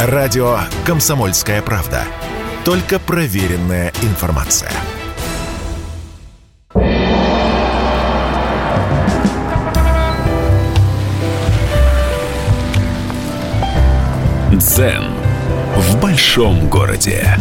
Радио «Комсомольская правда». Только проверенная информация. Дзен в большом городе.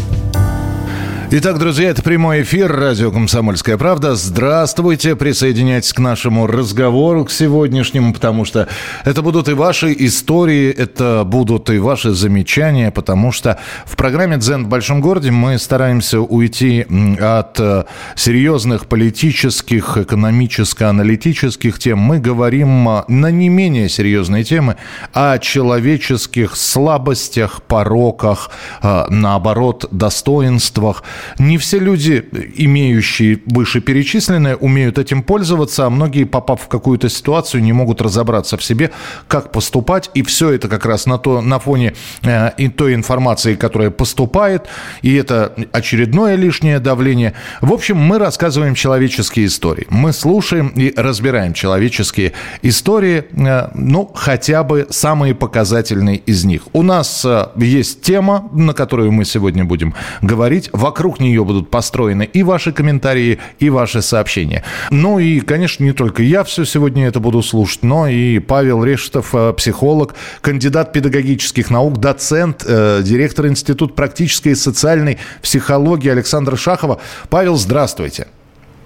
Итак, друзья, это прямой эфир радио «Комсомольская правда». Здравствуйте, присоединяйтесь к нашему разговору, к сегодняшнему, потому что это будут и ваши истории, это будут и ваши замечания, потому что в программе «Дзен в большом городе» мы стараемся уйти от э, серьезных политических, экономическо-аналитических тем. Мы говорим э, на не менее серьезные темы о человеческих слабостях, пороках, э, наоборот, достоинствах – не все люди, имеющие вышеперечисленное, умеют этим пользоваться, а многие, попав в какую-то ситуацию, не могут разобраться в себе, как поступать. И все это как раз на, то, на фоне э, и той информации, которая поступает, и это очередное лишнее давление. В общем, мы рассказываем человеческие истории. Мы слушаем и разбираем человеческие истории, э, ну, хотя бы самые показательные из них. У нас э, есть тема, на которую мы сегодня будем говорить. Вокруг вокруг нее будут построены и ваши комментарии, и ваши сообщения. Ну и, конечно, не только я все сегодня это буду слушать, но и Павел Решетов, э, психолог, кандидат педагогических наук, доцент, э, директор Института практической и социальной психологии Александра Шахова. Павел, здравствуйте.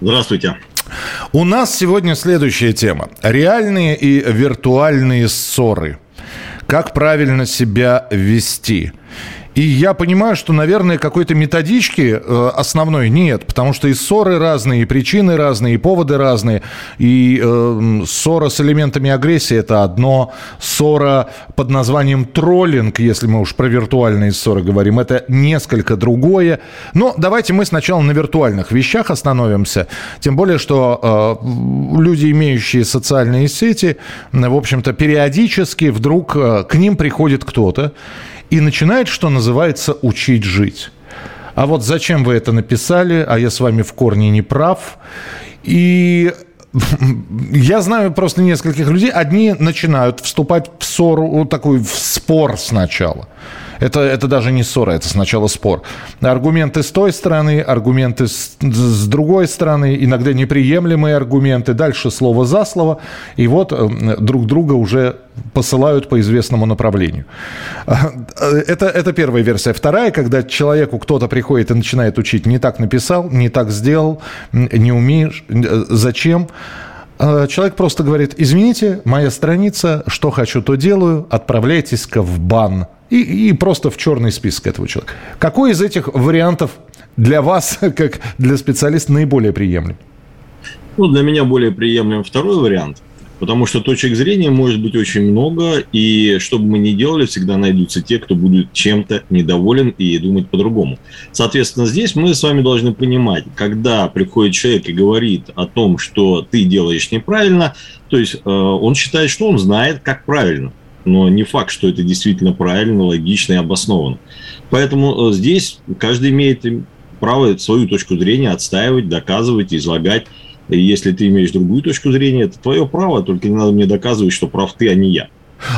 Здравствуйте. У нас сегодня следующая тема. Реальные и виртуальные ссоры. Как правильно себя вести? И я понимаю, что, наверное, какой-то методички э, основной нет, потому что и ссоры разные, и причины разные, и поводы разные. И э, ссора с элементами агрессии – это одно. Ссора под названием троллинг, если мы уж про виртуальные ссоры говорим, это несколько другое. Но давайте мы сначала на виртуальных вещах остановимся. Тем более, что э, люди, имеющие социальные сети, в общем-то, периодически вдруг э, к ним приходит кто-то, и начинает, что называется, учить жить. А вот зачем вы это написали, а я с вами в корне не прав. И я знаю просто нескольких людей. Одни начинают вступать в ссору, такой в спор сначала. Это, это даже не ссора, это сначала спор. Аргументы с той стороны, аргументы с, с другой стороны, иногда неприемлемые аргументы, дальше слово за слово, и вот э, друг друга уже посылают по известному направлению. Это, это первая версия. Вторая, когда человеку кто-то приходит и начинает учить, не так написал, не так сделал, не умеешь, э, зачем. Человек просто говорит, извините, моя страница, что хочу, то делаю, отправляйтесь-ка в бан и, и просто в черный список этого человека. Какой из этих вариантов для вас, как для специалиста, наиболее приемлем? Ну, для меня более приемлем второй вариант, потому что точек зрения может быть очень много, и что бы мы ни делали, всегда найдутся те, кто будет чем-то недоволен и думать по-другому. Соответственно, здесь мы с вами должны понимать, когда приходит человек и говорит о том, что ты делаешь неправильно, то есть э, он считает, что он знает, как правильно но не факт, что это действительно правильно, логично и обосновано. Поэтому э, здесь каждый имеет право свою точку зрения отстаивать, доказывать, излагать. И если ты имеешь другую точку зрения, это твое право, только не надо мне доказывать, что прав ты, а не я.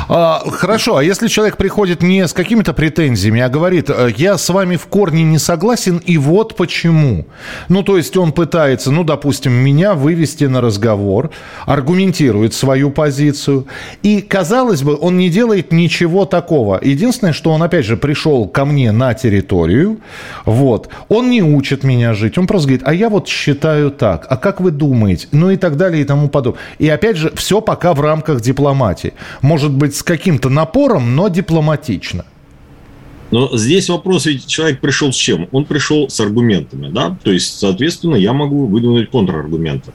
А, хорошо, а если человек приходит не с какими-то претензиями, а говорит, «Э, я с вами в корне не согласен, и вот почему. Ну, то есть он пытается, ну, допустим, меня вывести на разговор, аргументирует свою позицию, и, казалось бы, он не делает ничего такого. Единственное, что он, опять же, пришел ко мне на территорию, вот, он не учит меня жить, он просто говорит, а я вот считаю так, а как вы думаете? Ну, и так далее, и тому подобное. И, опять же, все пока в рамках дипломатии. Может быть, с каким-то напором, но дипломатично. Но здесь вопрос, ведь человек пришел с чем? Он пришел с аргументами, да? То есть, соответственно, я могу выдвинуть контраргументы.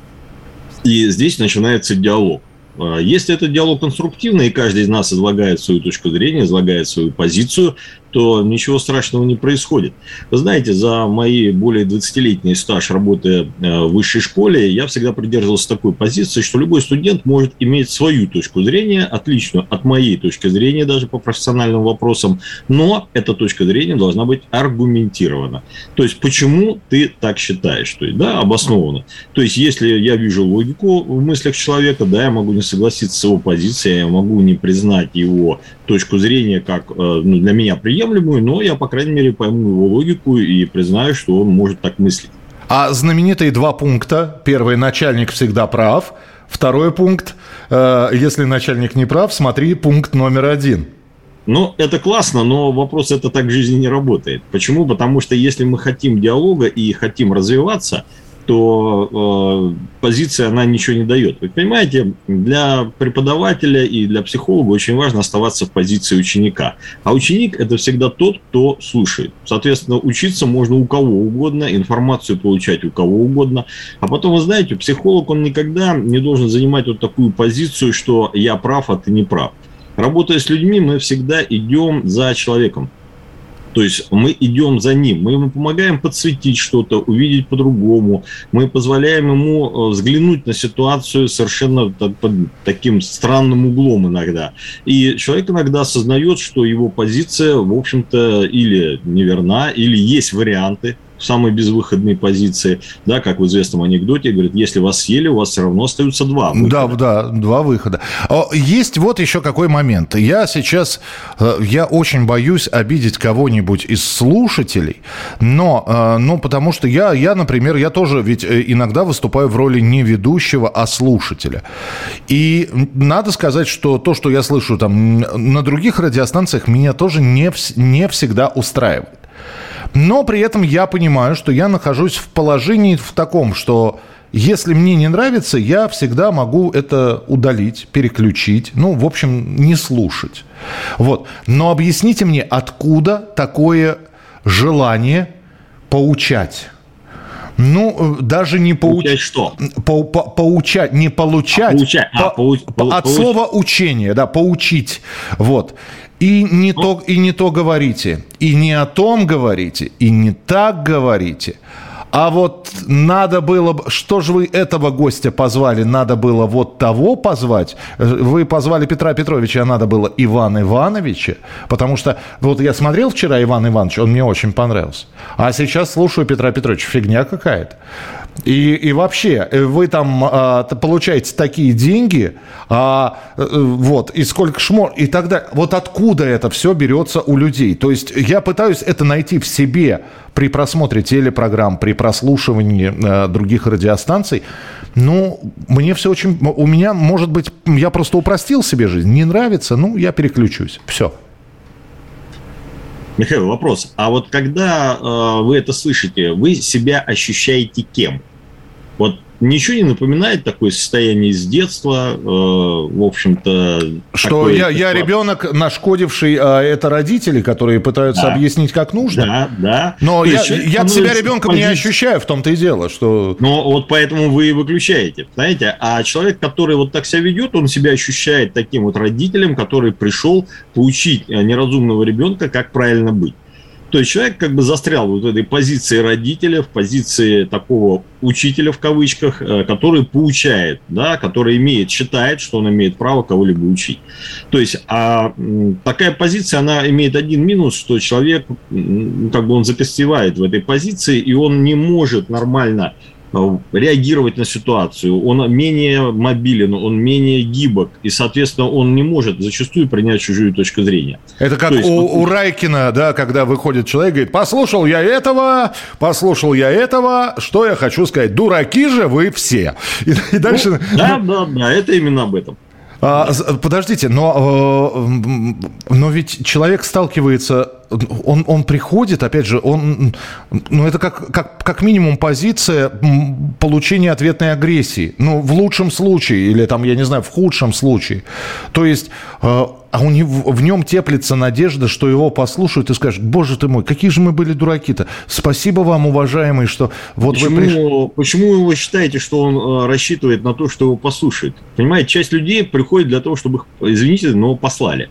И здесь начинается диалог. А, если этот диалог конструктивный, и каждый из нас излагает свою точку зрения, излагает свою позицию, то ничего страшного не происходит. Вы знаете, за мои более 20-летний стаж работы э, в высшей школе я всегда придерживался такой позиции, что любой студент может иметь свою точку зрения, отличную от моей точки зрения, даже по профессиональным вопросам, но эта точка зрения должна быть аргументирована. То есть, почему ты так считаешь? То есть, да, обоснованно. То есть, если я вижу логику в мыслях человека, да, я могу не согласиться с его позицией, я могу не признать его точку зрения как э, ну, для меня приемлемую, но я, по крайней мере, пойму его логику и признаю, что он может так мыслить. А знаменитые два пункта. Первый – начальник всегда прав. Второй пункт э, – если начальник не прав, смотри пункт номер один – ну, это классно, но вопрос это так в жизни не работает. Почему? Потому что если мы хотим диалога и хотим развиваться, то э, позиция, она ничего не дает. Вы понимаете, для преподавателя и для психолога очень важно оставаться в позиции ученика. А ученик – это всегда тот, кто слушает. Соответственно, учиться можно у кого угодно, информацию получать у кого угодно. А потом, вы знаете, психолог, он никогда не должен занимать вот такую позицию, что я прав, а ты не прав. Работая с людьми, мы всегда идем за человеком. То есть мы идем за ним, мы ему помогаем подсветить что-то, увидеть по-другому, мы позволяем ему э, взглянуть на ситуацию совершенно под таким странным углом иногда. И человек иногда осознает, что его позиция, в общем-то, или неверна, или есть варианты, в самой безвыходной позиции, да, как в известном анекдоте, говорит, если вас съели, у вас все равно остаются два выхода. Да, да, два выхода. Есть вот еще какой момент. Я сейчас, э, я очень боюсь обидеть кого-нибудь из слушателей, но, э, ну, потому что я, я, например, я тоже ведь э, иногда выступаю в роли не ведущего, а слушателя. И надо сказать, что то, что я слышу там на других радиостанциях, меня тоже не, не всегда устраивает. Но при этом я понимаю, что я нахожусь в положении в таком, что если мне не нравится, я всегда могу это удалить, переключить, ну, в общем, не слушать. Вот. Но объясните мне, откуда такое желание поучать? Ну, даже не поучать. что? По, по, поучать, не получать. А, поучать. А, по, от пауч... слова учение, да, поучить. Вот. И не, ну. то, и не то говорите, и не о том говорите, и не так говорите. А вот надо было... Что же вы этого гостя позвали? Надо было вот того позвать? Вы позвали Петра Петровича, а надо было Ивана Ивановича? Потому что вот я смотрел вчера Иван Иванович, он мне очень понравился. А сейчас слушаю Петра Петровича. Фигня какая-то. И, и вообще, э, вы там а, получаете такие деньги, а, э, вот, и сколько шмор, и тогда, вот откуда это все берется у людей? То есть я пытаюсь это найти в себе при просмотре телепрограмм, при прослушивании а, других радиостанций. Ну, мне все очень, у меня, может быть, я просто упростил себе жизнь, не нравится, ну, я переключусь, все. Михаил, вопрос. А вот когда э, вы это слышите, вы себя ощущаете кем? Вот ничего не напоминает такое состояние с детства, э, в общем-то. Что я, я ребенок, нашкодивший, а это родители, которые пытаются да. объяснить, как нужно. Да, да. Но я, я себя ребенком позиции... не ощущаю, в том-то и дело, что... Ну, вот поэтому вы и выключаете, знаете. А человек, который вот так себя ведет, он себя ощущает таким вот родителем, который пришел поучить неразумного ребенка, как правильно быть. То есть человек как бы застрял вот в этой позиции родителя, в позиции такого учителя в кавычках, э, который поучает, да, который имеет, считает, что он имеет право кого-либо учить. То есть а такая позиция, она имеет один минус, что человек, как бы он закостевает в этой позиции, и он не может нормально реагировать на ситуацию, он менее мобилен, он менее гибок, и, соответственно, он не может зачастую принять чужую точку зрения. Это как есть, у, у Райкина, да, когда выходит человек и говорит, послушал я этого, послушал я этого, что я хочу сказать, дураки же вы все. И, и дальше... Ну, да, да, да, это именно об этом. А, подождите, но, э, но ведь человек сталкивается он, он приходит, опять же, он, ну, это как, как, как минимум позиция получения ответной агрессии. Ну, в лучшем случае, или там, я не знаю, в худшем случае. То есть, э, а у него, в нем теплится надежда, что его послушают и скажут, боже ты мой, какие же мы были дураки-то. Спасибо вам, уважаемый, что вот почему, вы пришли. Почему вы считаете, что он э, рассчитывает на то, что его послушают? Понимаете, часть людей приходит для того, чтобы их, извините, но послали.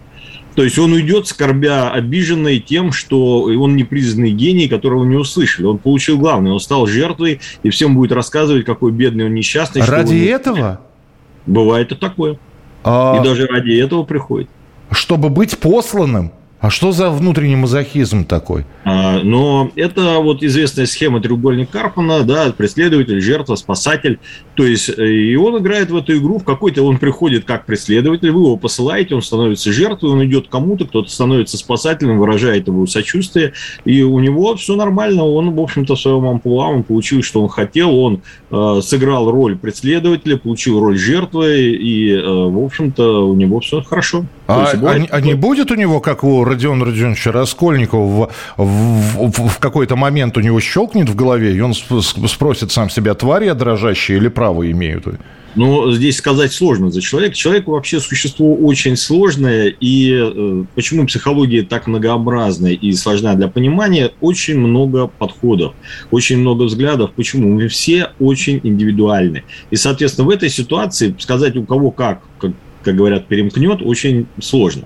То есть он уйдет, скорбя обиженный тем, что он непризнанный гений, которого не услышали. Он получил главное, он стал жертвой, и всем будет рассказывать, какой бедный он несчастный. Ради он... этого? Бывает и такое. А... И даже ради этого приходит. Чтобы быть посланным? А что за внутренний мазохизм такой? А, но это вот известная схема треугольник Карпана, да, преследователь, жертва, спасатель. То есть, э, и он играет в эту игру, в какой-то он приходит как преследователь, вы его посылаете, он становится жертвой, он идет кому-то, кто-то становится спасателем, выражает его сочувствие, и у него все нормально, он, в общем-то, в своем амплуа, он получил, что он хотел, он э, сыграл роль преследователя, получил роль жертвы, и, э, в общем-то, у него все хорошо. А, есть, а, а не будет у него, как у Родиона Родионовича Раскольникова, в, в, в какой-то момент у него щелкнет в голове, и он спросит сам себя, тварь я дрожащая или право имеют? Ну, здесь сказать сложно за человека. Человек вообще существо очень сложное, и э, почему психология так многообразная и сложна для понимания, очень много подходов, очень много взглядов. Почему? Мы все очень индивидуальны. И, соответственно, в этой ситуации сказать у кого как, как как говорят, перемкнет, очень сложно.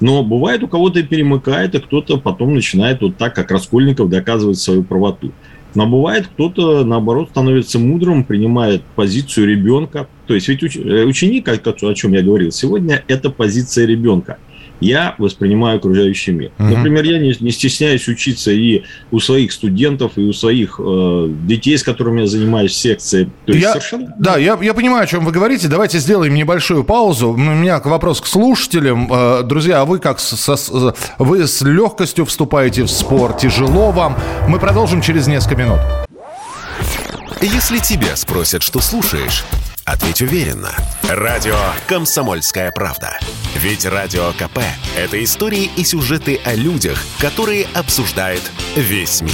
Но бывает у кого-то перемыкает, и кто-то потом начинает вот так, как Раскольников, доказывать свою правоту. Но бывает кто-то, наоборот, становится мудрым, принимает позицию ребенка. То есть ведь э, ученик, о чем я говорил сегодня, это позиция ребенка я воспринимаю окружающий мир. Угу. Например, я не, не стесняюсь учиться и у своих студентов, и у своих э, детей, с которыми я занимаюсь в секции. То есть я, совершенно... Да, я, я понимаю, о чем вы говорите. Давайте сделаем небольшую паузу. У меня вопрос к слушателям. Э, друзья, а вы как со, вы с легкостью вступаете в спор? Тяжело вам? Мы продолжим через несколько минут. Если тебя спросят, что слушаешь, ответь уверенно. Радио «Комсомольская правда». Ведь Радио КП – это истории и сюжеты о людях, которые обсуждает весь мир.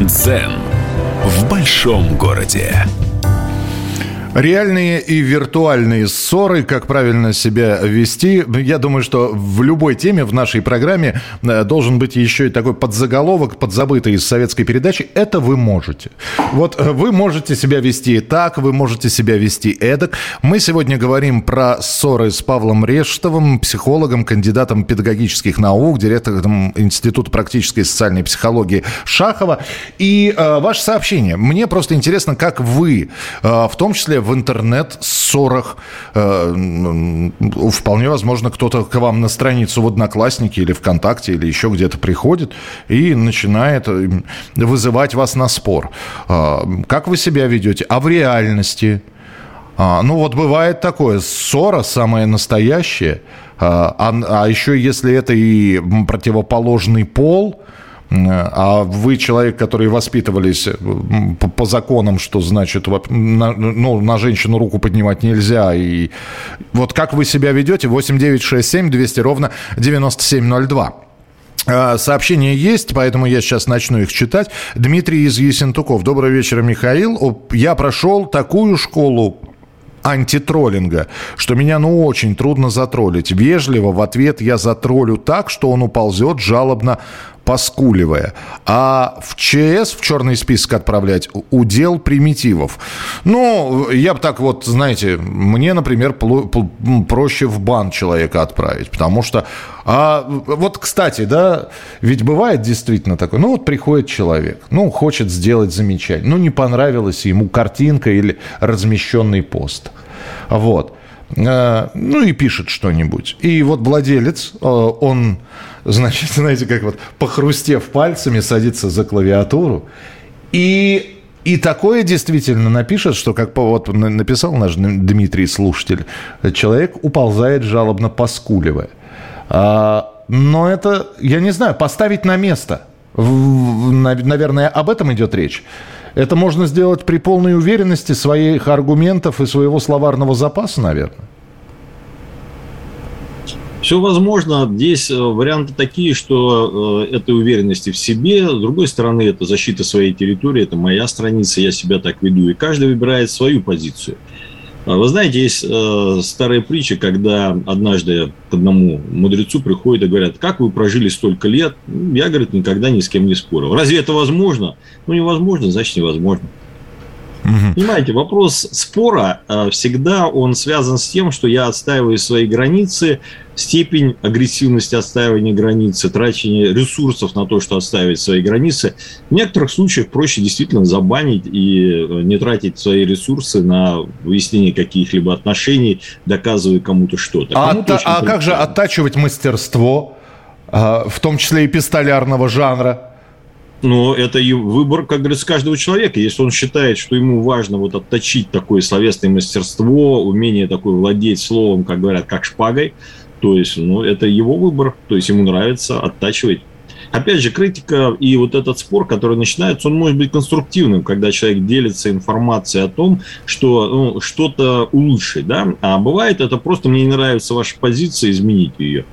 Дзен в большом городе. Реальные и виртуальные ссоры, как правильно себя вести. Я думаю, что в любой теме в нашей программе э, должен быть еще и такой подзаголовок, подзабытый из советской передачи. Это вы можете. Вот э, вы можете себя вести так, вы можете себя вести эдак. Мы сегодня говорим про ссоры с Павлом Рештовым, психологом, кандидатом педагогических наук, директором Института практической социальной психологии Шахова. И э, ваше сообщение. Мне просто интересно, как вы, э, в том числе в интернет-ссорах. Э, вполне возможно, кто-то к вам на страницу в Одноклассники или ВКонтакте или еще где-то приходит и начинает э, вызывать вас на спор. Э, как вы себя ведете? А в реальности? А, ну вот бывает такое, ссора самая настоящая, а, а, а еще если это и противоположный пол, а вы человек, который воспитывались по, по законам, что значит, на, ну, на женщину руку поднимать нельзя. И вот как вы себя ведете? 8967 200 ровно 9702. А, сообщения есть, поэтому я сейчас начну их читать. Дмитрий из Есентуков. Добрый вечер, Михаил. Я прошел такую школу антитроллинга, что меня ну очень трудно затроллить. Вежливо в ответ я затроллю так, что он уползет жалобно поскуливая. А в ЧС, в черный список отправлять, удел примитивов. Ну, я бы так вот, знаете, мне, например, проще в бан человека отправить, потому что... А вот, кстати, да, ведь бывает действительно такое, ну вот приходит человек, ну хочет сделать замечание, ну не понравилась ему картинка или размещенный пост. Вот. Э, ну и пишет что-нибудь. И вот владелец, э, он, значит, знаете, как вот похрустев пальцами, садится за клавиатуру и и такое действительно напишет, что, как вот написал наш Дмитрий, слушатель, человек уползает жалобно поскуливая. А, но это, я не знаю, поставить на место. Наверное, об этом идет речь. Это можно сделать при полной уверенности своих аргументов и своего словарного запаса, наверное. Все возможно. Здесь э, варианты такие, что э, этой уверенности в себе. С другой стороны, это защита своей территории, это моя страница, я себя так веду. И каждый выбирает свою позицию. А вы знаете, есть э, старая притча, когда однажды к одному мудрецу приходят и говорят, как вы прожили столько лет? Я, говорит, никогда ни с кем не спорил. Разве это возможно? Ну, невозможно, значит, невозможно. Угу. Понимаете, вопрос спора э, всегда он связан с тем, что я отстаиваю свои границы, степень агрессивности отстаивания границы, трачения ресурсов на то, что отстаивать свои границы. В некоторых случаях проще действительно забанить и э, не тратить свои ресурсы на выяснение каких-либо отношений, доказывая кому-то что-то. А, кому а как же оттачивать мастерство, а, в том числе и пистолярного жанра? Но это и выбор, как говорится, каждого человека. Если он считает, что ему важно вот отточить такое словесное мастерство, умение такое владеть словом, как говорят, как шпагой, то есть, ну, это его выбор, то есть ему нравится оттачивать. Опять же, критика и вот этот спор, который начинается, он может быть конструктивным, когда человек делится информацией о том, что ну, что-то улучшить, да, а бывает это просто мне не нравится ваша позиция, изменить ее.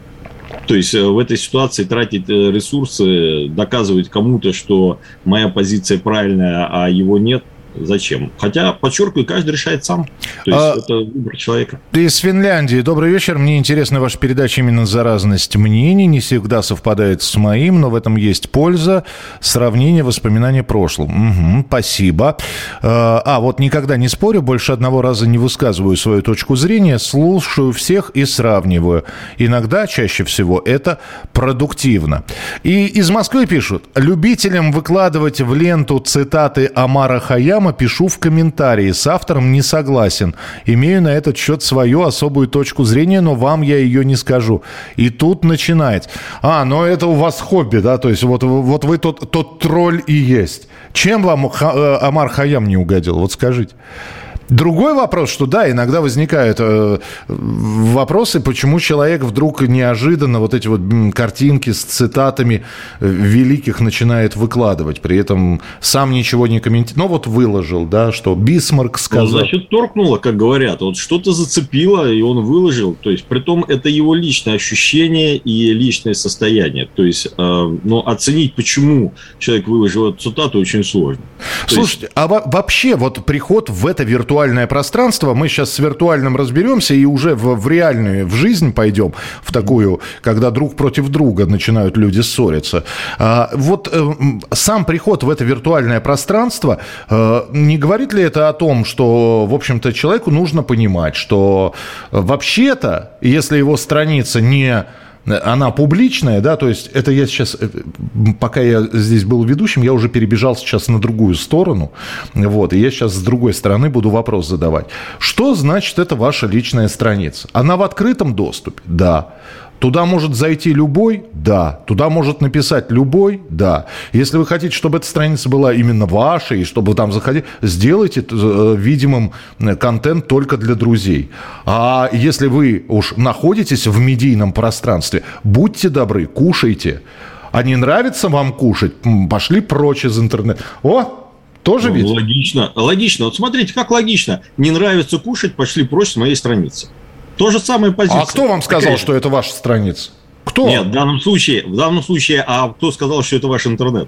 То есть э, в этой ситуации тратить э, ресурсы, доказывать кому-то, что моя позиция правильная, а его нет, зачем. Хотя, подчеркиваю, каждый решает сам. То есть а, это выбор человека. Ты из Финляндии. Добрый вечер. Мне интересна ваша передача именно за разность мнений. Не всегда совпадает с моим, но в этом есть польза. Сравнение воспоминания прошлого. Угу, спасибо. А, а, вот никогда не спорю, больше одного раза не высказываю свою точку зрения, слушаю всех и сравниваю. Иногда, чаще всего, это продуктивно. И из Москвы пишут. Любителям выкладывать в ленту цитаты Амара Хаяма прямо пишу в комментарии. С автором не согласен. Имею на этот счет свою особую точку зрения, но вам я ее не скажу. И тут начинается. А, но это у вас хобби, да? То есть вот, вот вы тот, тот тролль и есть. Чем вам э, Амар Хаям не угодил? Вот скажите. Другой вопрос, что да, иногда возникают э, вопросы, почему человек вдруг неожиданно вот эти вот картинки с цитатами э, великих начинает выкладывать, при этом сам ничего не комментирует. Ну вот выложил, да, что Бисмарк ну, сказал. Ну, значит, торкнуло, как говорят. Вот что-то зацепило, и он выложил. То есть, при том, это его личное ощущение и личное состояние. То есть, э, но оценить, почему человек выложил эту цитату, очень сложно. Слушайте, есть... а вообще вот приход в это виртуальное виртуальное пространство. Мы сейчас с виртуальным разберемся и уже в, в реальную, в жизнь пойдем, в такую, когда друг против друга начинают люди ссориться. А, вот э, сам приход в это виртуальное пространство, э, не говорит ли это о том, что, в общем-то, человеку нужно понимать, что вообще-то, если его страница не она публичная, да, то есть это я сейчас, э, пока я здесь был ведущим, я уже перебежал сейчас на другую сторону, вот, и я сейчас с другой стороны буду вопрос задавать. Что значит это ваша личная страница? Она в открытом доступе? Да. Туда может зайти любой? Да. Туда может написать любой? Да. Если вы хотите, чтобы эта страница была именно вашей, и чтобы там заходили, сделайте э, видимым э, контент только для друзей. А если вы уж находитесь в медийном пространстве, будьте добры, кушайте. А не нравится вам кушать? Пошли прочь из интернета. О, тоже ну, ведь? Логично. Логично. Вот смотрите, как логично. Не нравится кушать, пошли прочь с моей страницы. То же самое позиция. А кто вам сказал, Такая... что это ваша страница? Кто? Нет, в данном случае, в данном случае, а кто сказал, что это ваш интернет?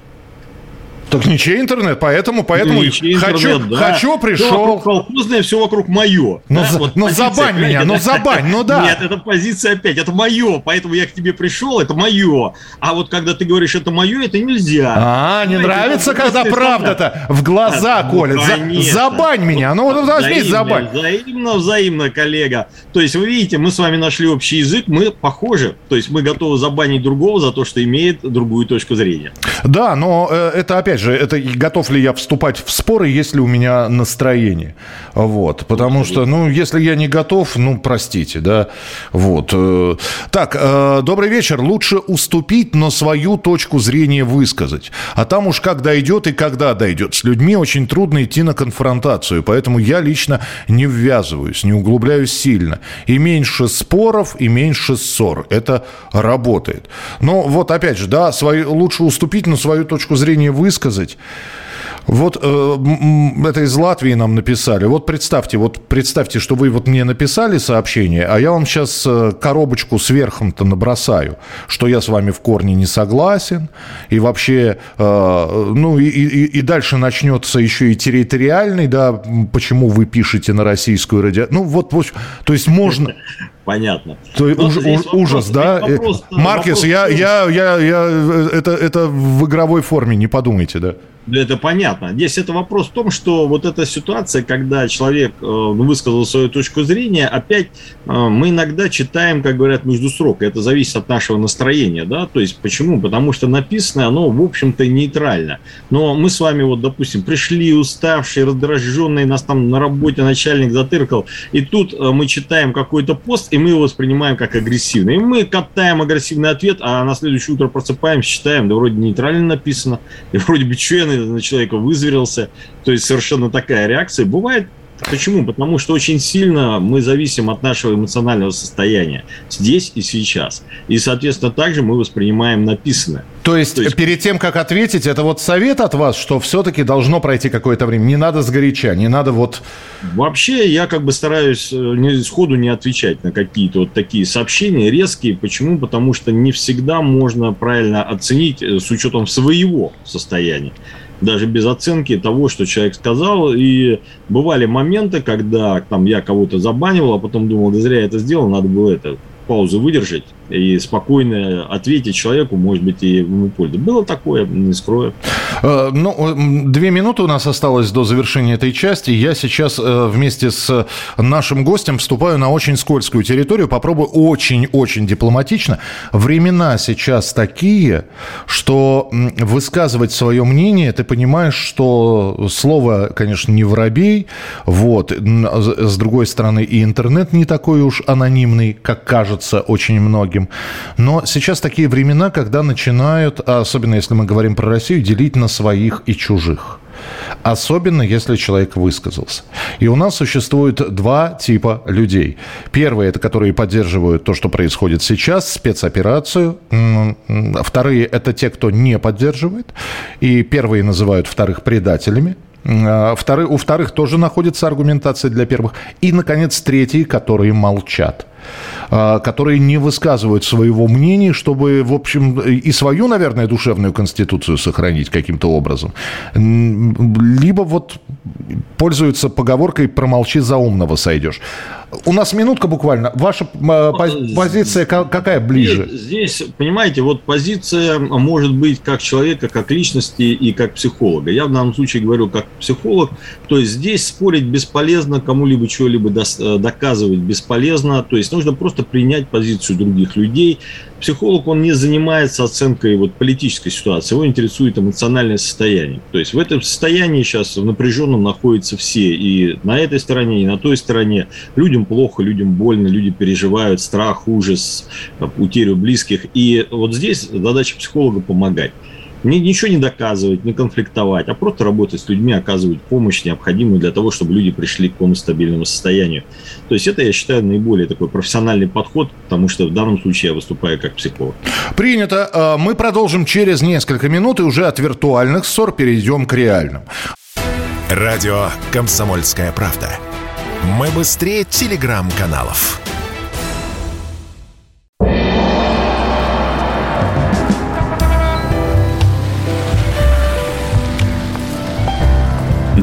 Так ничей интернет, поэтому, поэтому ничей хочу, интернет, да. хочу, пришел. Все вокруг колхозное, все вокруг мое. Ну, да? за, вот ну забань меня, ну забань, ну да. Нет, это позиция опять, это мое, поэтому я к тебе пришел, это мое. А вот когда ты говоришь, это мое, это нельзя. А, не нравится, когда правда-то в глаза а, колет. Ну, за, забань меня, ну вот возьми забань. Взаимно, взаимно, коллега. То есть вы видите, мы с вами нашли общий язык, мы похожи. То есть мы готовы забанить другого за то, что имеет другую точку зрения. Да, но э, это опять же же, это готов ли я вступать в споры, если у меня настроение. Вот. Потому что, ну, если я не готов, ну, простите, да. Вот. Э, так, э, добрый вечер. Лучше уступить, но свою точку зрения высказать. А там уж как дойдет и когда дойдет. С людьми очень трудно идти на конфронтацию, поэтому я лично не ввязываюсь, не углубляюсь сильно. И меньше споров, и меньше ссор. Это работает. Но вот опять же, да, свои, лучше уступить, но свою точку зрения высказать высказать. Вот э, это из Латвии нам написали. Вот представьте, вот представьте, что вы вот мне написали сообщение, а я вам сейчас э, коробочку сверхом-то набросаю, что я с вами в корне не согласен, и вообще, э, ну и, и, и дальше начнется еще и территориальный, да, почему вы пишете на российскую радио. Ну вот то есть можно... Понятно. То, уж, вопрос, ужас, да? Вопрос, Маркес, вопрос, я, я, я, я, это, это в игровой форме, не подумайте, да? Это понятно. Здесь это вопрос в том, что вот эта ситуация, когда человек э, высказал свою точку зрения, опять э, мы иногда читаем, как говорят, между строк. Это зависит от нашего настроения, да. То есть почему? Потому что написано оно, в общем-то, нейтрально. Но мы с вами вот, допустим, пришли уставшие, раздраженные, нас там на работе начальник затыркал, и тут э, мы читаем какой-то пост, и мы его воспринимаем как агрессивный. И мы катаем агрессивный ответ, а на следующее утро просыпаемся, читаем, да вроде нейтрально написано, и вроде бы я на человека вызверился. То есть совершенно такая реакция. Бывает Почему? Потому что очень сильно мы зависим от нашего эмоционального состояния здесь и сейчас. И, соответственно, также мы воспринимаем написанное. То есть, То есть перед тем, как ответить, это вот совет от вас, что все-таки должно пройти какое-то время. Не надо сгоряча, не надо вот... Вообще, я как бы стараюсь э, не, сходу не отвечать на какие-то вот такие сообщения резкие. Почему? Потому что не всегда можно правильно оценить э, с учетом своего состояния даже без оценки того, что человек сказал. И бывали моменты, когда там я кого-то забанивал, а потом думал, да зря я это сделал, надо было это паузу выдержать и спокойно ответить человеку, может быть, и ему пользу. Было такое, не скрою. Э, ну, две минуты у нас осталось до завершения этой части. Я сейчас э, вместе с нашим гостем вступаю на очень скользкую территорию. Попробую очень-очень дипломатично. Времена сейчас такие, что высказывать свое мнение, ты понимаешь, что слово, конечно, не воробей, вот, с другой стороны, и интернет не такой уж анонимный, как кажется очень многим многим. Но сейчас такие времена, когда начинают, особенно если мы говорим про Россию, делить на своих и чужих. Особенно, если человек высказался. И у нас существует два типа людей. Первые, это которые поддерживают то, что происходит сейчас, спецоперацию. Вторые, это те, кто не поддерживает. И первые называют вторых предателями. А, вторые, у вторых тоже находится аргументация для первых. И, наконец, третьи, которые молчат. А, которые не высказывают своего мнения, чтобы, в общем, и свою, наверное, душевную конституцию сохранить каким-то образом. Либо вот пользуются поговоркой «промолчи, за умного сойдешь». У нас минутка буквально. Ваша а, позиция какая ближе? Здесь, понимаете, вот позиция может быть как человека, как личности и как психолога. Я в данном случае говорю как психолог. То есть здесь спорить бесполезно, кому-либо чего-либо э, доказывать бесполезно. То есть нужно просто принять позицию других людей. Психолог, он не занимается оценкой вот политической ситуации, его интересует эмоциональное состояние. То есть в этом состоянии сейчас в напряженном находятся все, и на этой стороне, и на той стороне. Людям плохо, людям больно, люди переживают страх, ужас, утерю близких. И вот здесь задача психолога помогать ни, ничего не доказывать, не конфликтовать, а просто работать с людьми, оказывать помощь необходимую для того, чтобы люди пришли к какому стабильному состоянию. То есть это, я считаю, наиболее такой профессиональный подход, потому что в данном случае я выступаю как психолог. Принято. А, мы продолжим через несколько минут и уже от виртуальных ссор перейдем к реальным. Радио «Комсомольская правда». Мы быстрее телеграм-каналов.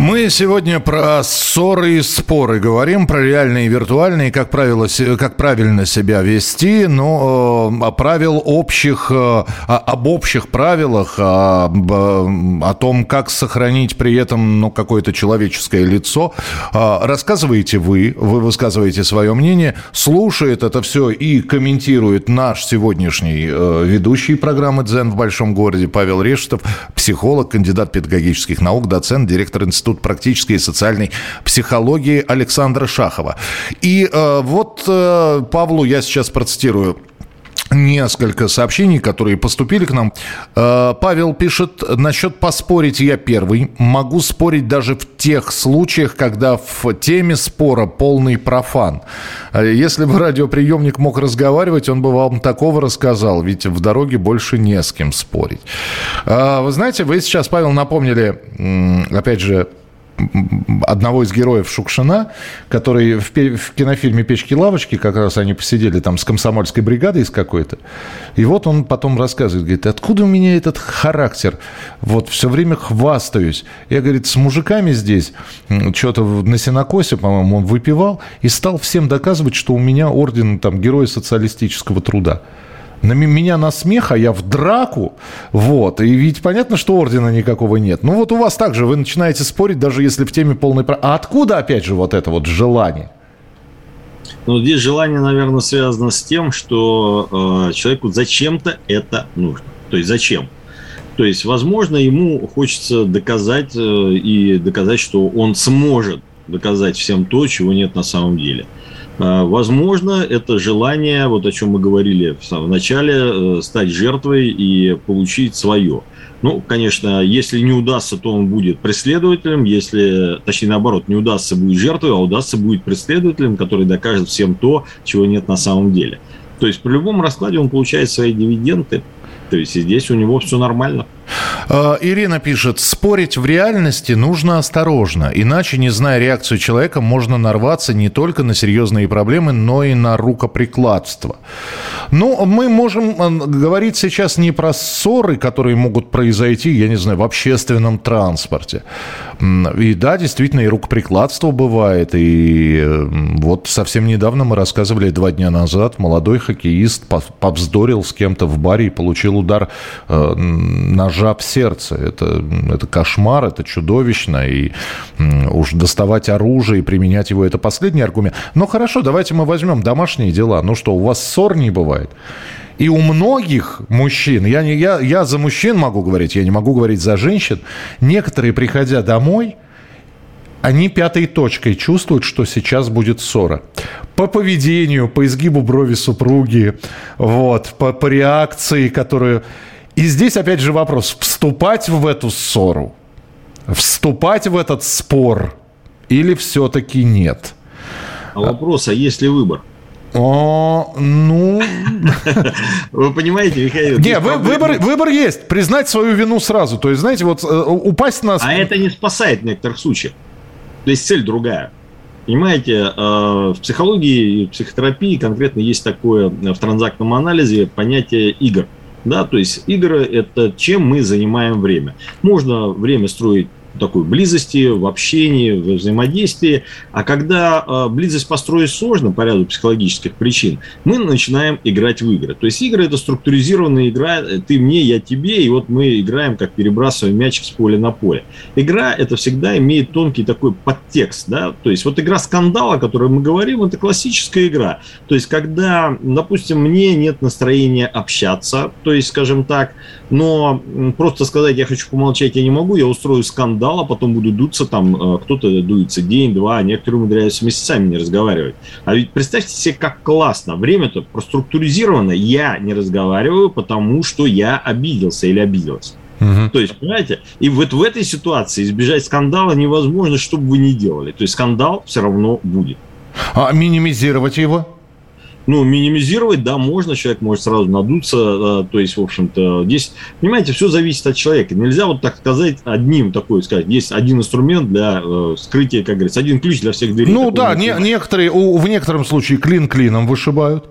Мы сегодня про ссоры и споры говорим, про реальные и виртуальные, как, правило, как правильно себя вести, но э, правил общих, э, об общих правилах, об, о том, как сохранить при этом ну, какое-то человеческое лицо, э, рассказываете вы, вы высказываете свое мнение, слушает это все и комментирует наш сегодняшний э, ведущий программы «Дзен в большом городе» Павел Решетов, психолог, кандидат педагогических наук, доцент, директор института Институт практической и социальной психологии Александра Шахова. И э, вот э, Павлу я сейчас процитирую несколько сообщений, которые поступили к нам. Э, Павел пишет, насчет поспорить я первый. Могу спорить даже в тех случаях, когда в теме спора полный профан. Э, если бы радиоприемник мог разговаривать, он бы вам такого рассказал, ведь в дороге больше не с кем спорить. Э, вы знаете, вы сейчас, Павел, напомнили, опять же, одного из героев Шукшина, который в, в кинофильме «Печки-лавочки», как раз они посидели там с комсомольской бригадой из какой-то, и вот он потом рассказывает, говорит, откуда у меня этот характер? Вот все время хвастаюсь. Я, говорит, с мужиками здесь, что-то на Синокосе, по-моему, он выпивал и стал всем доказывать, что у меня орден там Героя социалистического труда. На меня на смех, а я в драку. Вот. И ведь понятно, что ордена никакого нет. Ну вот у вас также, вы начинаете спорить, даже если в теме полный... А откуда, опять же, вот это вот желание? Ну, здесь желание, наверное, связано с тем, что э, человеку зачем-то это нужно. То есть зачем? То есть, возможно, ему хочется доказать э, и доказать, что он сможет доказать всем то, чего нет на самом деле. Возможно, это желание, вот о чем мы говорили в самом начале, э, стать жертвой и получить свое. Ну, конечно, если не удастся, то он будет преследователем, если, точнее, наоборот, не удастся, будет жертвой, а удастся, будет преследователем, который докажет всем то, чего нет на самом деле. То есть при любом раскладе он получает свои дивиденды, то есть здесь у него все нормально. А, Ирина пишет, спорить в реальности нужно осторожно, иначе, не зная реакцию человека, можно нарваться не только на серьезные проблемы, но и на рукоприкладство. Ну, мы можем а, говорить сейчас не про ссоры, которые могут произойти, я не знаю, в общественном транспорте. И да, действительно, и рукоприкладство бывает. И вот совсем недавно мы рассказывали, два дня назад, молодой хоккеист повздорил с кем-то в баре и получил удар э, в сердце. Это, это кошмар, это чудовищно. И уж доставать оружие и применять его – это последний аргумент. Но хорошо, давайте мы возьмем домашние дела. Ну что, у вас ссор не бывает? И у многих мужчин, я, не, я, я за мужчин могу говорить, я не могу говорить за женщин, некоторые, приходя домой, они пятой точкой чувствуют, что сейчас будет ссора. По поведению, по изгибу брови супруги, вот, по, по реакции, которую... И здесь опять же вопрос, вступать в эту ссору, вступать в этот спор или все-таки нет? А вопрос, а есть ли выбор? О, ну... Вы понимаете, Михаил? Не, вы, выбор, выбор есть. Признать свою вину сразу. То есть, знаете, вот э, упасть на... А это не спасает в некоторых случаях. То есть цель другая. Понимаете, э, в психологии и психотерапии конкретно есть такое в транзактном анализе понятие игр. Да, то есть игры – это чем мы занимаем время. Можно время строить такой близости, в общении, в взаимодействии. А когда э, близость построить сложно по ряду психологических причин, мы начинаем играть в игры. То есть игры это структуризированная игра, ты мне, я тебе, и вот мы играем, как перебрасываем мячик с поля на поле. Игра это всегда имеет тонкий такой подтекст, да, то есть вот игра скандала, о которой мы говорим, это классическая игра. То есть когда, допустим, мне нет настроения общаться, то есть, скажем так, но просто сказать, я хочу помолчать, я не могу, я устрою скандал, а потом буду дуться там, э, кто-то дуется день-два, а некоторые умудряются месяцами не разговаривать. А ведь представьте себе, как классно. Время-то проструктуризировано. Я не разговариваю, потому что я обиделся или обиделась. Угу. То есть, понимаете, и вот в этой ситуации избежать скандала невозможно, что бы вы ни делали. То есть скандал все равно будет. А минимизировать его? Ну, минимизировать, да, можно, человек может сразу надуться, э, то есть, в общем-то, здесь, понимаете, все зависит от человека. Нельзя вот так сказать одним такой сказать. Есть один инструмент для э, скрытия, как говорится, один ключ для всех дверей. Ну да, не, некоторые, у, в некотором случае клин клином вышибают.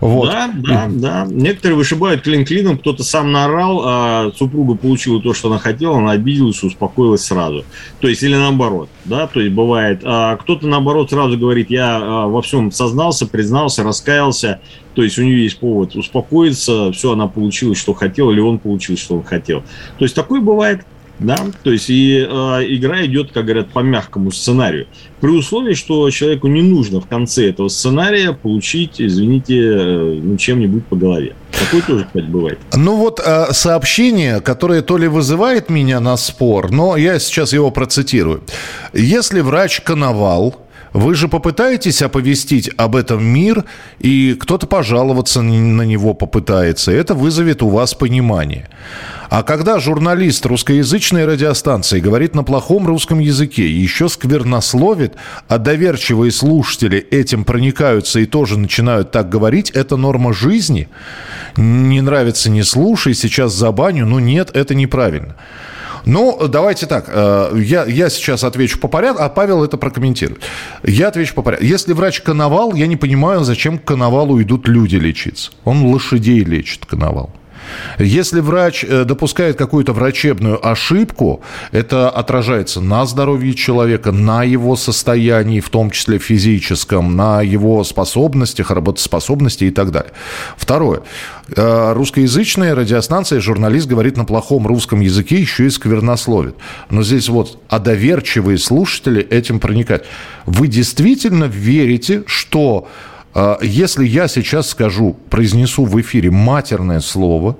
Вот. Да, да, да. Некоторые вышибают клин клином, кто-то сам наорал, а супруга получила то, что она хотела, она обиделась, успокоилась сразу. То есть, или наоборот, да, то есть бывает. А кто-то, наоборот, сразу говорит, я а, во всем сознался, признался, раскаялся, раскаялся, то есть у нее есть повод успокоиться, все, она получила, что хотела, или он получил, что он хотел. То есть такое бывает, да, то есть и э, игра идет, как говорят, по мягкому сценарию. При условии, что человеку не нужно в конце этого сценария получить, извините, э, ну, чем-нибудь по голове. Такое тоже, кстати, бывает. Ну вот э, сообщение, которое то ли вызывает меня на спор, но я сейчас его процитирую. Если врач Коновал вы же попытаетесь оповестить об этом мир, и кто-то пожаловаться на него попытается. Это вызовет у вас понимание. А когда журналист русскоязычной радиостанции говорит на плохом русском языке, еще сквернословит, а доверчивые слушатели этим проникаются и тоже начинают так говорить, это норма жизни. Не нравится, не слушай, сейчас забаню. Ну нет, это неправильно. Ну, давайте так. Э, я, я сейчас отвечу по порядку, а Павел это прокомментирует. Я отвечу по порядку. Если врач коновал, я не понимаю, зачем к коновалу идут люди лечиться. Он лошадей лечит, коновал. Если врач э, допускает какую-то врачебную ошибку, это отражается на здоровье человека, на его состоянии, в том числе физическом, на его способностях, работоспособности и так далее. Второе. Э, русскоязычная радиостанция, журналист говорит на плохом русском языке, еще и сквернословит. Но здесь вот, а доверчивые слушатели этим проникают. Вы действительно верите, что если я сейчас скажу, произнесу в эфире матерное слово,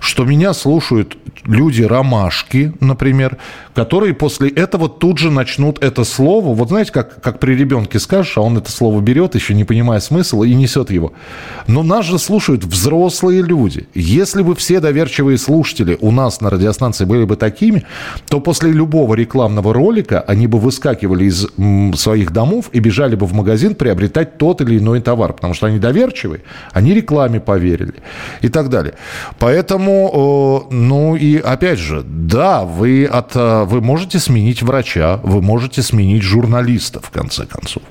что меня слушают люди ромашки, например, которые после этого тут же начнут это слово, вот знаете, как, как при ребенке скажешь, а он это слово берет, еще не понимая смысла, и несет его. Но нас же слушают взрослые люди. Если бы все доверчивые слушатели у нас на радиостанции были бы такими, то после любого рекламного ролика они бы выскакивали из своих домов и бежали бы в магазин приобретать тот или иной товар, потому что они доверчивые, они рекламе поверили и так далее. Поэтому, ну и опять же, да, вы от э, вы можете сменить врача, вы можете сменить журналиста, в конце концов.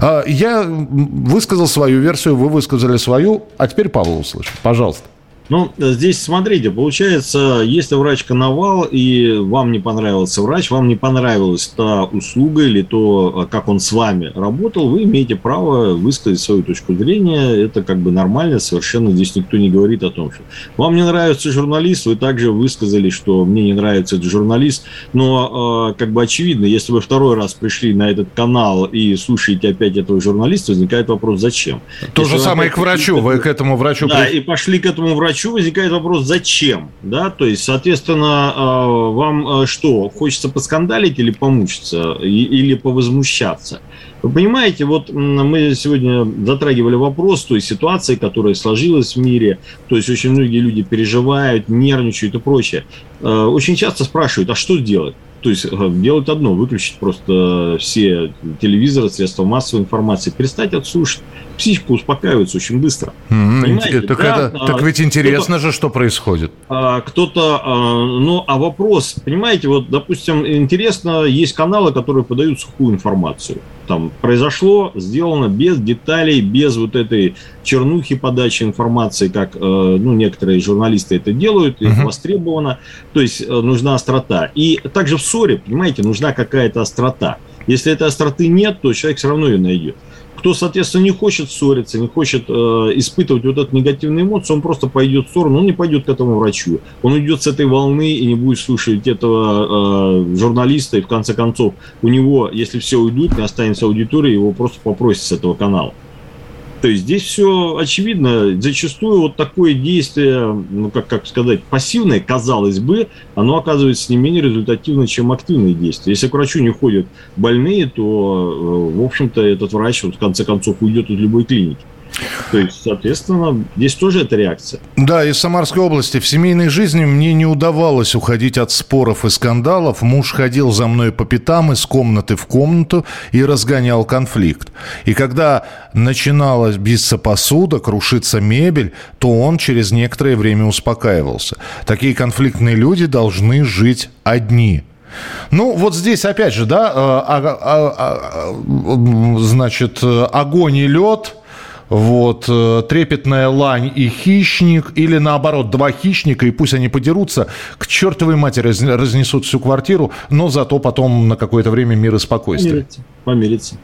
А, я высказал свою версию, вы высказали свою, а теперь Павел услышит. Пожалуйста. Ну, здесь смотрите, получается, если врач коновал, и вам не понравился врач, вам не понравилась та услуга или то, как он с вами работал, вы имеете право высказать свою точку зрения. Это как бы нормально, совершенно здесь никто не говорит о том, что вам не нравится журналист, вы также высказали, что мне не нравится этот журналист. Но а, как бы очевидно, если вы второй раз пришли на этот канал и слушаете опять этого журналиста, возникает вопрос, зачем? То если же самое к врачу, вы к этому врачу... Да, и пошли к этому врачу, врачу возникает вопрос, зачем? Да, то есть, соответственно, а, вам а, что, хочется поскандалить или помучиться, или повозмущаться? Вы понимаете, вот мы сегодня затрагивали вопрос той ситуации, которая сложилась в мире, то есть очень многие люди переживают, нервничают и прочее. А, очень часто спрашивают, а что делать? То есть делать одно, выключить просто все телевизоры, средства массовой информации, перестать отслушать психика успокаивается очень быстро. Mm-hmm. Так, да? это, так ведь интересно же, что происходит. А, кто-то, а, ну, а вопрос, понимаете, вот, допустим, интересно, есть каналы, которые подают сухую информацию. Там произошло, сделано без деталей, без вот этой чернухи подачи информации, как, э, ну, некоторые журналисты это делают, и uh-huh. востребовано. То есть э, нужна острота. И также в ссоре, понимаете, нужна какая-то острота. Если этой остроты нет, то человек все равно ее найдет кто, соответственно, не хочет ссориться, не хочет э, испытывать вот эту негативную эмоцию, он просто пойдет в сторону, он не пойдет к этому врачу. Он уйдет с этой волны и не будет слушать этого э, журналиста, и в конце концов у него, если все уйдут, не останется аудитория, его просто попросят с этого канала. То есть здесь все очевидно. Зачастую вот такое действие, ну как, как сказать, пассивное, казалось бы, оно оказывается не менее результативно, чем активные действия. Если к врачу не ходят больные, то, э, в общем-то, этот врач вот, в конце концов уйдет из любой клиники. То есть, соответственно, здесь тоже эта реакция. Да, из Самарской области. В семейной жизни мне не удавалось уходить от споров и скандалов. Муж ходил за мной по пятам из комнаты в комнату и разгонял конфликт. И когда начинала биться посуда, крушиться мебель, то он через некоторое время успокаивался. Такие конфликтные люди должны жить одни. Ну, вот здесь опять же, да, а, а, а, значит, огонь и лед – вот, э, трепетная лань и хищник, или наоборот, два хищника, и пусть они подерутся, к чертовой матери разнесут всю квартиру, но зато потом на какое-то время мир и спокойствие. Помириться. Помириться.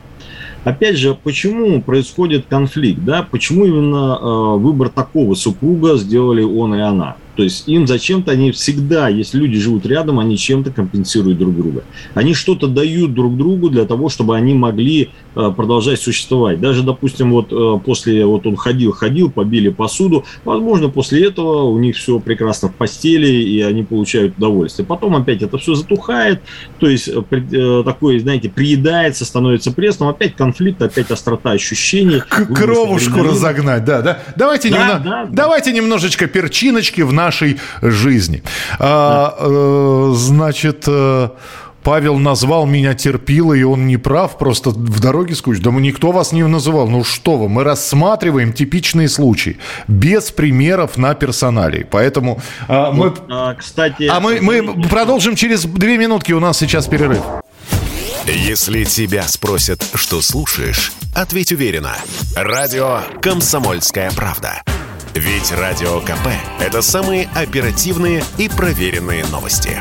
Опять же, почему происходит конфликт, да? Почему именно э, выбор такого супруга сделали он и она? То есть им зачем-то, они всегда, если люди живут рядом, они чем-то компенсируют друг друга. Они что-то дают друг другу для того, чтобы они могли э, продолжать существовать. Даже, допустим, вот э, после, вот он ходил-ходил, побили посуду, возможно, после этого у них все прекрасно в постели, и они получают удовольствие. Потом опять это все затухает, то есть э, такое, знаете, приедается, становится пресным, опять конфликт, опять острота ощущений. Кровушку разогнать, да, да. Давайте, да, немно... да, да. давайте немножечко перчиночки в наш нашей жизни. А, э, значит... Э, Павел назвал меня терпило, и он не прав, просто в дороге скучно. Да никто вас не называл. Ну что вы, мы рассматриваем типичные случаи, без примеров на персонале. Поэтому а, мы... А, кстати... А мы, мы продолжим через две минутки, у нас сейчас перерыв. Если тебя спросят, что слушаешь, ответь уверенно. Радио «Комсомольская правда». Ведь Радио КП – это самые оперативные и проверенные новости.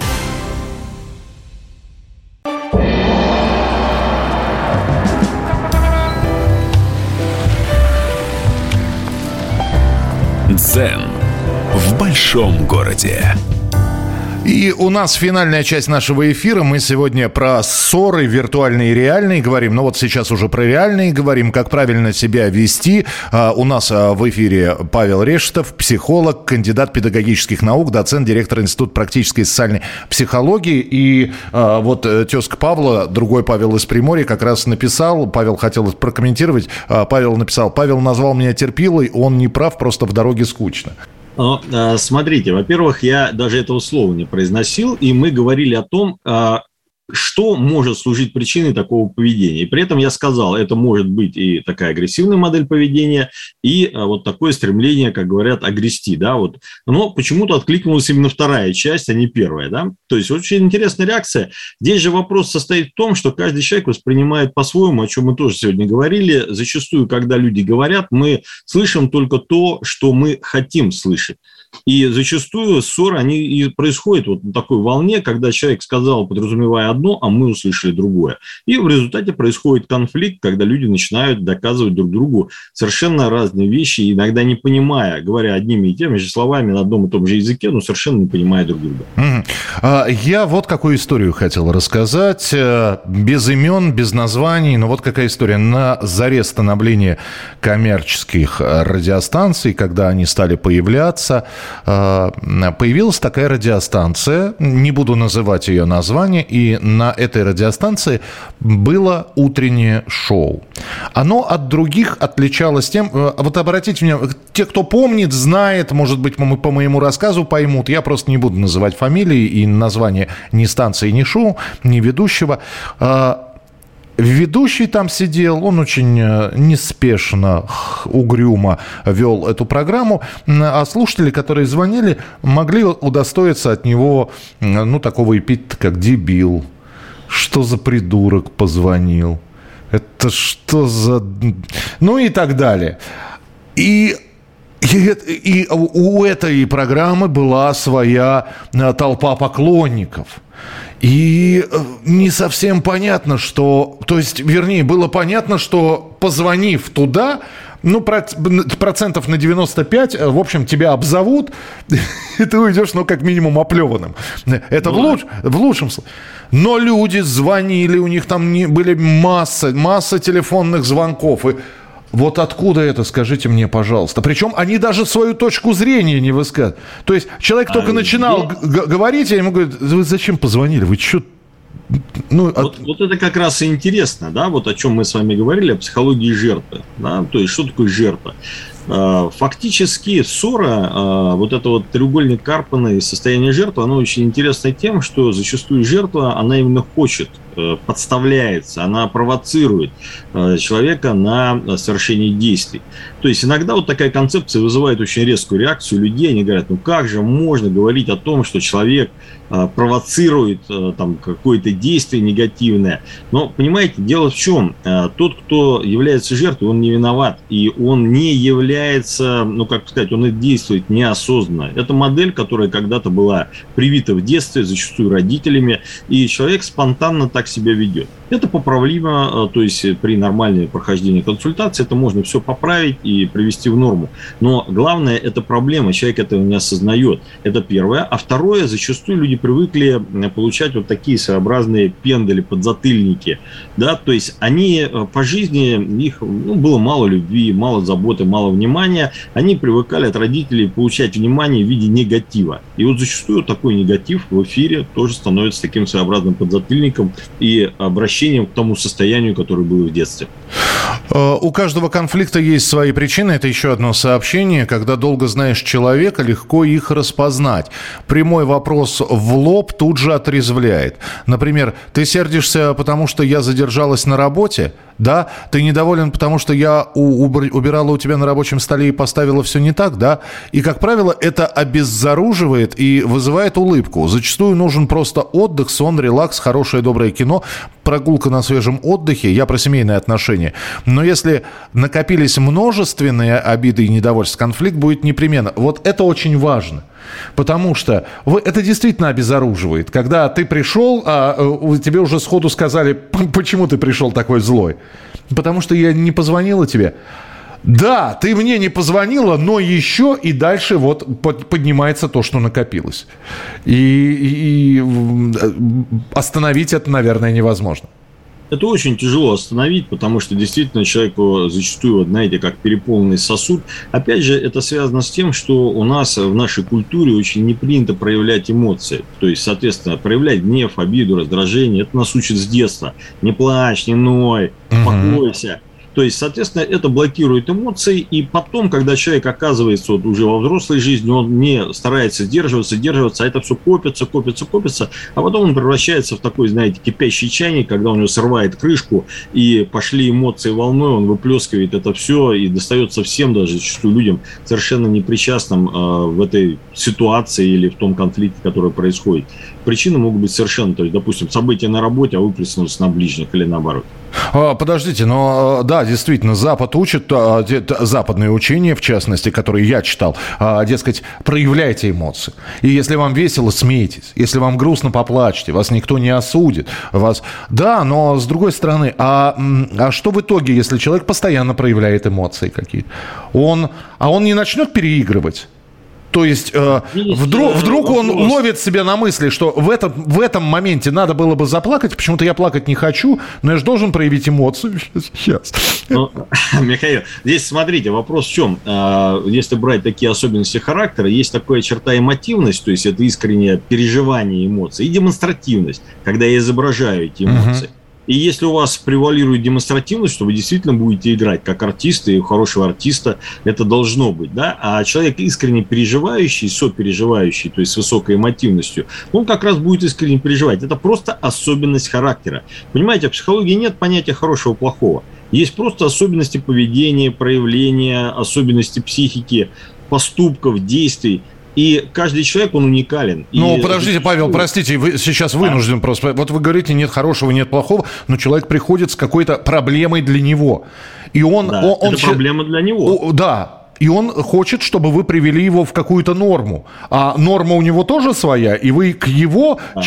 Дзен в большом городе. И у нас финальная часть нашего эфира. Мы сегодня про ссоры виртуальные и реальные говорим. Но вот сейчас уже про реальные говорим, как правильно себя вести. А, у нас а, в эфире Павел Решетов, психолог, кандидат педагогических наук, доцент, директор Института практической и социальной психологии. И а, вот э, тезка Павла, другой Павел из Приморья, как раз написал, Павел хотел прокомментировать, Павел написал, Павел назвал меня терпилой, он не прав, просто в дороге скучно. Но, а, смотрите, во-первых, я даже этого слова не произносил, и мы говорили о том, а, что может служить причиной такого поведения. И при этом я сказал, это может быть и такая агрессивная модель поведения, и а, вот такое стремление, как говорят, агрести, да, вот. Но почему-то откликнулась именно вторая часть, а не первая, да. То есть очень интересная реакция. Здесь же вопрос состоит в том, что каждый человек воспринимает по-своему, о чем мы тоже сегодня говорили. Зачастую, когда люди говорят, мы слышим только то, что мы хотим слышать. И зачастую ссоры, они и происходят вот на такой волне, когда человек сказал, подразумевая одно, а мы услышали другое. И в результате происходит конфликт, когда люди начинают доказывать друг другу совершенно разные вещи, иногда не понимая, говоря одними и теми же словами на одном и том же языке, но совершенно не понимая друг друга. Mm-hmm. Я вот какую историю хотел рассказать. Э, без имен, без названий, но вот какая история. На заре становления коммерческих радиостанций, когда они стали появляться, Э, появилась такая радиостанция, не буду называть ее название, и на этой радиостанции было утреннее шоу. Оно от других отличалось тем, э, вот обратите внимание, те, кто помнит, знает, может быть, по моему рассказу поймут, я просто не буду называть фамилии и название ни станции, ни шоу, ни ведущего. Э, Ведущий там сидел, он очень э, неспешно, угрюмо вел эту программу, а слушатели, которые звонили, могли удостоиться от него, ну, такого эпитета, как «дебил», «что за придурок позвонил», «это что за...» ну и так далее. И и, и у этой программы была своя э, толпа поклонников. И э, не совсем понятно, что... То есть, вернее, было понятно, что позвонив туда, ну, процентов на 95, э, в общем, тебя обзовут, и ты уйдешь, ну, как минимум, оплеванным. Это ну, в, луч, в лучшем случае. Но люди звонили, у них там не, были масса, масса телефонных звонков. И вот откуда это, скажите мне, пожалуйста. Причем они даже свою точку зрения не высказывают. То есть человек только а начинал где... говорить, я ему говорю, вы зачем позвонили? Вы что ну, вот, от... вот это как раз и интересно, да, вот о чем мы с вами говорили, о психологии жертвы, да, то есть что такое жертва. А, фактически ссора, а, вот это вот треугольник Карпана и состояние жертвы, оно очень интересно тем, что зачастую жертва, она именно хочет подставляется, она провоцирует э, человека на совершение действий. То есть иногда вот такая концепция вызывает очень резкую реакцию людей. Они говорят, ну как же можно говорить о том, что человек э, провоцирует там какое-то действие негативное. Но, понимаете, дело в чем? Тот, кто является жертвой, он не виноват. И он не является, ну как сказать, он действует неосознанно. Это модель, которая когда-то была привита в детстве, зачастую родителями. И человек спонтанно так себя ведет. Это поправимо, э, то есть при нормальном прохождении консультации это можно все поправить и привести в норму. Но главное, это проблема, человек этого не осознает. Это первое. А второе, зачастую люди привыкли получать вот такие своеобразные пендали, подзатыльники. Да? То есть они э, по жизни, их ну, было мало любви, мало заботы, мало внимания. Они привыкали от родителей получать внимание в виде негатива. И вот зачастую такой негатив в эфире тоже становится таким своеобразным подзатыльником и обращением к тому состоянию, которое было в детстве. Э, у каждого конфликта есть свои причины. Это еще одно сообщение. Когда долго знаешь человека, легко их распознать. Прямой вопрос в лоб тут же отрезвляет. Например, ты сердишься, потому что я задержалась на работе? Да? Ты недоволен, потому что я убирала у тебя на рабочем столе и поставила все не так? Да? И, как правило, это обеззаруживает и вызывает улыбку. Зачастую нужен просто отдых, сон, релакс, хорошее доброе кино, прогулка на свежем отдыхе, я про семейные отношения, но если накопились множественные обиды и недовольство, конфликт будет непременно. Вот это очень важно. Потому что это действительно обезоруживает. Когда ты пришел, а э, тебе уже сходу сказали, почему ты пришел такой злой. Потому что я не позвонила тебе. Да, ты мне не позвонила, но еще и дальше вот поднимается то, что накопилось. И, и, и остановить это, наверное, невозможно. Это очень тяжело остановить, потому что действительно человеку зачастую, вот, знаете, как переполненный сосуд. Опять же, это связано с тем, что у нас в нашей культуре очень не принято проявлять эмоции. То есть, соответственно, проявлять гнев, обиду, раздражение. Это нас учат с детства. Не плачь, не ной, успокойся. То есть, соответственно, это блокирует эмоции, и потом, когда человек оказывается вот уже во взрослой жизни, он не старается сдерживаться, сдерживаться, а это все копится, копится, копится, а потом он превращается в такой, знаете, кипящий чайник, когда у него срывает крышку, и пошли эмоции волной, он выплескивает это все и достается всем, даже зачастую людям, совершенно непричастным э, в этой ситуации или в том конфликте, который происходит. Причины могут быть совершенно, то есть, допустим, события на работе, а выплеснулось на ближних или наоборот. А, подождите, но да, действительно, Запад учит, а, западные учения, в частности, которые я читал, а, дескать, проявляйте эмоции. И если вам весело, смейтесь. Если вам грустно, поплачьте. Вас никто не осудит. Вас... Да, но с другой стороны, а, а что в итоге, если человек постоянно проявляет эмоции какие-то? Он, а он не начнет переигрывать? То есть э, вдруг, вдруг он ловит себя на мысли, что в этом, в этом моменте надо было бы заплакать, почему-то я плакать не хочу, но я же должен проявить эмоцию сейчас. Ну, Михаил, здесь смотрите, вопрос в чем. А, если брать такие особенности характера, есть такая черта эмотивность, то есть это искреннее переживание эмоций, и демонстративность, когда я изображаю эти эмоции. Uh-huh. И если у вас превалирует демонстративность, что вы действительно будете играть как артисты, и у хорошего артиста это должно быть, да, а человек искренне переживающий, сопереживающий, то есть с высокой эмотивностью, он как раз будет искренне переживать. Это просто особенность характера. Понимаете, в психологии нет понятия хорошего-плохого. Есть просто особенности поведения, проявления, особенности психики, поступков, действий. И каждый человек, он уникален. Ну, и... подождите, Павел, простите, вы сейчас вынужден да. просто... Вот вы говорите, нет хорошего, нет плохого, но человек приходит с какой-то проблемой для него. И он... Да, он, это он... проблема для него. Да, и он хочет, чтобы вы привели его в какую-то норму. А норма у него тоже своя, и вы к его а.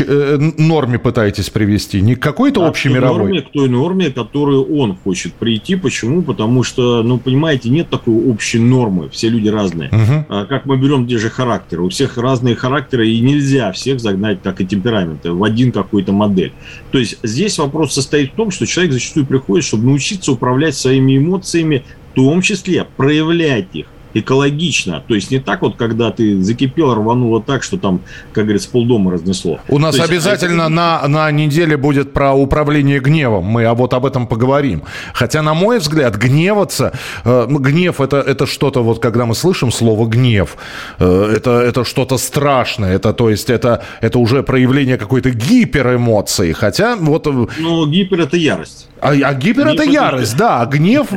Э, норме пытаетесь привести, не к какой-то а общей к мировой. Норме, к той норме, которую он хочет прийти. Почему? Потому что, ну, понимаете, нет такой общей нормы. Все люди разные. Угу. А, как мы берем те же характеры. У всех разные характеры, и нельзя всех загнать, как и темпераменты, в один какой-то модель. То есть здесь вопрос состоит в том, что человек зачастую приходит, чтобы научиться управлять своими эмоциями, том числе проявлять их экологично. То есть не так вот, когда ты закипел, рвануло так, что там, как говорится, полдома разнесло. У нас То обязательно есть... на, на неделе будет про управление гневом. Мы а вот об этом поговорим. Хотя, на мой взгляд, гневаться, э, гнев это, это что-то, вот когда мы слышим слово гнев, э, это, это что-то страшное. Это, то есть это, это уже проявление какой-то гиперэмоции. Хотя вот... Э, ну, гипер это ярость. А, а гипер это ярость, да. Гнев,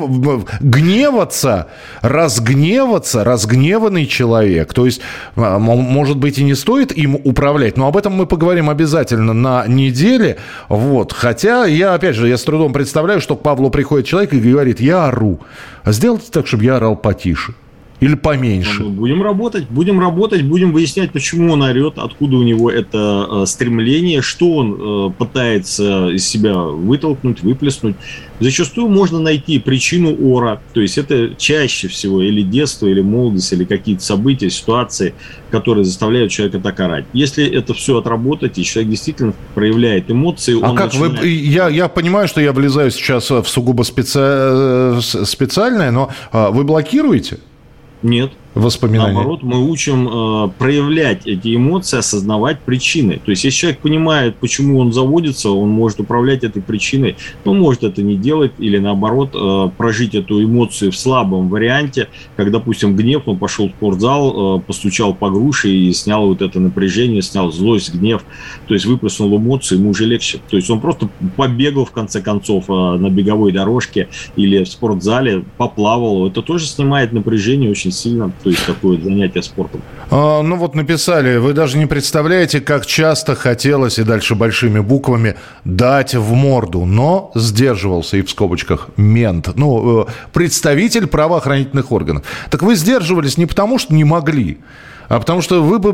гневаться, разгневаться, разгневанный человек. То есть, а, может быть, и не стоит им управлять, но об этом мы поговорим обязательно на неделе. Вот. Хотя я, опять же, я с трудом представляю, что к Павлу приходит человек и говорит, я ору. А сделайте так, чтобы я орал потише. Или поменьше? Будем работать, будем работать, будем выяснять, почему он орет, откуда у него это э, стремление, что он э, пытается из себя вытолкнуть, выплеснуть. Зачастую можно найти причину ора, то есть это чаще всего или детство, или молодость, или какие-то события, ситуации, которые заставляют человека так орать. Если это все отработать, и человек действительно проявляет эмоции, а как начинает... вы? Я, я понимаю, что я влезаю сейчас в сугубо специ... Э, специальное, но а, вы блокируете? Нет воспоминания. Наоборот, мы учим э, проявлять эти эмоции, осознавать причины. То есть, если человек понимает, почему он заводится, он может управлять этой причиной, но может это не делать или наоборот э, прожить эту эмоцию в слабом варианте, как, допустим, гнев, он пошел в спортзал, э, постучал по груше и снял вот это напряжение, снял злость, гнев, то есть выплеснул эмоции, ему уже легче. То есть он просто побегал в конце концов э, на беговой дорожке или в спортзале, поплавал, это тоже снимает напряжение очень сильно то есть такое занятие спортом. А, ну вот написали, вы даже не представляете, как часто хотелось, и дальше большими буквами, дать в морду, но сдерживался, и в скобочках, мент, ну, э, представитель правоохранительных органов. Так вы сдерживались не потому, что не могли, а потому что вы бы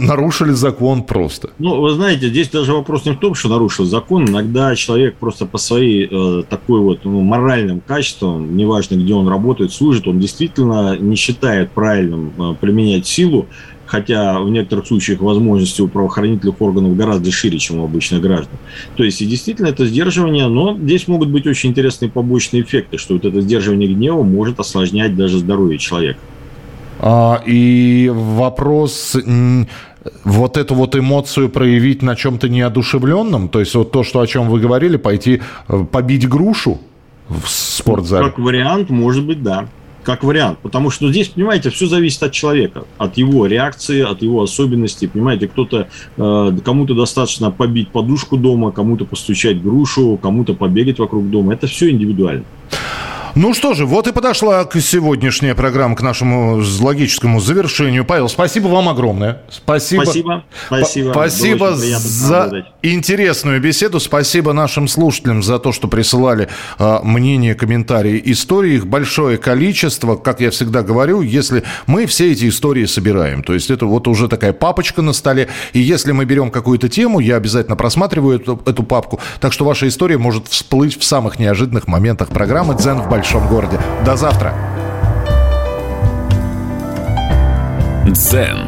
нарушили закон просто. Ну, вы знаете, здесь даже вопрос не в том, что нарушил закон. Иногда человек просто по своей э, такой вот ну, моральным качествам, неважно, где он работает, служит, он действительно не считает правильным э, применять силу, хотя в некоторых случаях возможности у правоохранительных органов гораздо шире, чем у обычных граждан. То есть, и действительно, это сдерживание, но здесь могут быть очень интересные побочные эффекты, что вот это сдерживание гнева может осложнять даже здоровье человека. А, и вопрос вот эту вот эмоцию проявить на чем-то неодушевленном, то есть вот то, что о чем вы говорили, пойти э, побить грушу в спортзале? Как вариант, может быть, да. Как вариант. Потому что здесь, понимаете, все зависит от человека, от его реакции, от его особенностей. Понимаете, кто-то, э, кому-то достаточно побить подушку дома, кому-то постучать грушу, кому-то побегать вокруг дома. Это все индивидуально. Ну что же, вот и подошла к сегодняшняя программа к нашему логическому завершению. Павел, спасибо вам огромное. Спасибо. Спасибо. Спасибо, спасибо за интересную беседу. Спасибо нашим слушателям за то, что присылали э, мнения, комментарии, истории. Их большое количество. Как я всегда говорю, если мы все эти истории собираем, то есть это вот уже такая папочка на столе, и если мы берем какую-то тему, я обязательно просматриваю эту, эту папку. Так что ваша история может всплыть в самых неожиданных моментах программы «Дзен в большом большом городе. До завтра. Дзен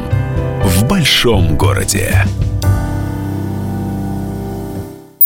в большом городе.